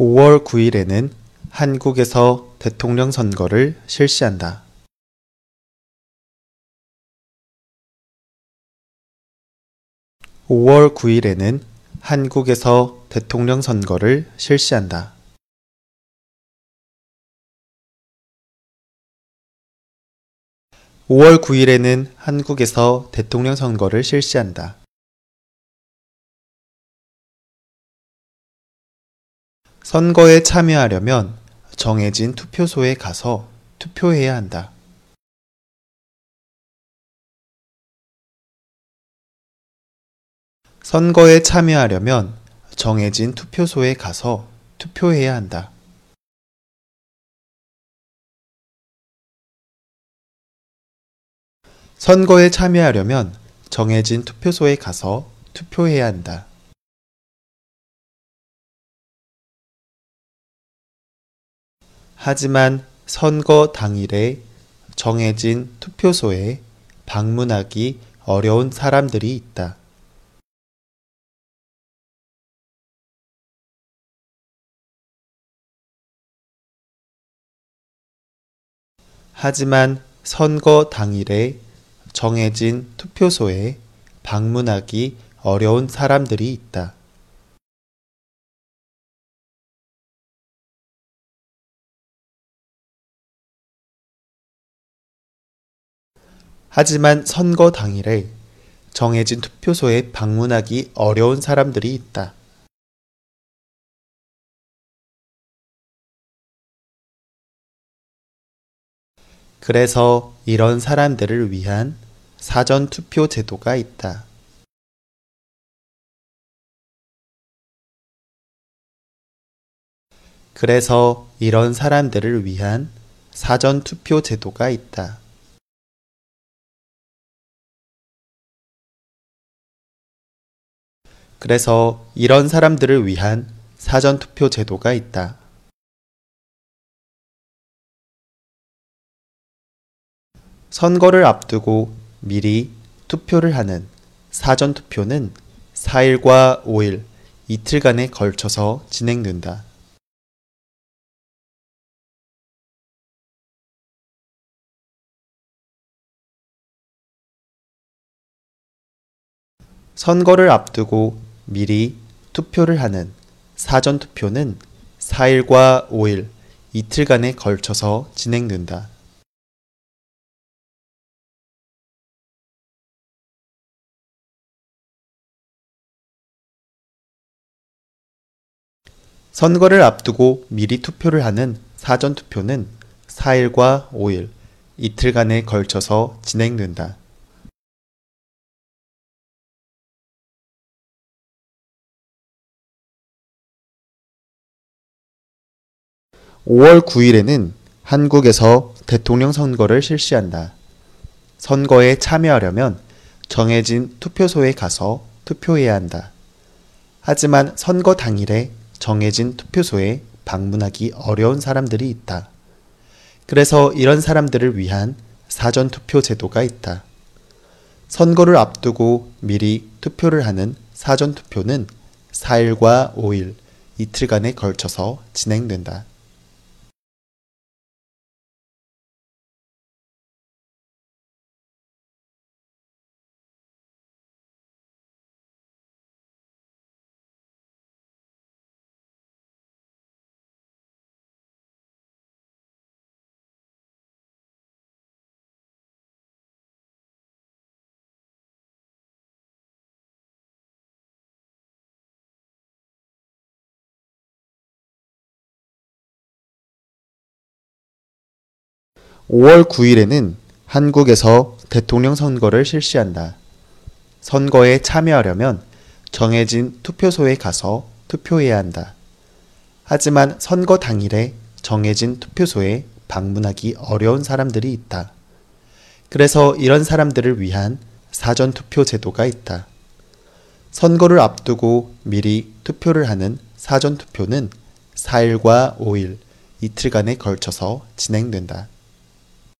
5월 9일에는 한국에서 대통령 선거를 실시한다. 5월 9일에는 한국에서 대통령 선거를 실시한다. 5월 9일에는 한국에서 대통령 선거를 실시한다. 선거에 참여하려면 정해진 투표소에 가서 투표해야 한다. 선거에 참여하려면 정해진 투표소에 가서 투표해야 한다. 선거에 참여하려면 정해진 투표소에 가서 투표해야 한다. 하지만 선거 당일에 정해진 투표소에 방문하기 어려운 사람들이 있다. 하지만 선거 당일에 정해진 투표소에 방문하기 어려운 사람들이 있다. 하지만 선거 당일에 정해진 투표소에 방문하기 어려운 사람들이 있다. 그래서 이런 사람들을 위한 사전 투표 제도가 있다. 그래서 이런 사람들을 위한 사전 투표 제도가 있다. 그래서 이런 사람들을 위한 사전 투표 제도가 있다. 선거를 앞두고 미리 투표를 하는 사전 투표는 4일과 5일 이틀간에 걸쳐서 진행된다. 선거를 앞두고 미리 투표를 하는 사전 투표는 4일과 5일 이틀간에 걸쳐서 진행된다. 선거를 앞두고 미리 투표를 하는 사전 투표는 4일과 5일 이틀간에 걸쳐서 진행된다. 5월 9일에는 한국에서 대통령 선거를 실시한다. 선거에 참여하려면 정해진 투표소에 가서 투표해야 한다. 하지만 선거 당일에 정해진 투표소에 방문하기 어려운 사람들이 있다. 그래서 이런 사람들을 위한 사전 투표 제도가 있다. 선거를 앞두고 미리 투표를 하는 사전 투표는 4일과 5일 이틀간에 걸쳐서 진행된다. 5월 9일에는 한국에서 대통령 선거를 실시한다. 선거에 참여하려면 정해진 투표소에 가서 투표해야 한다. 하지만 선거 당일에 정해진 투표소에 방문하기 어려운 사람들이 있다. 그래서 이런 사람들을 위한 사전 투표 제도가 있다. 선거를 앞두고 미리 투표를 하는 사전 투표는 4일과 5일 이틀간에 걸쳐서 진행된다.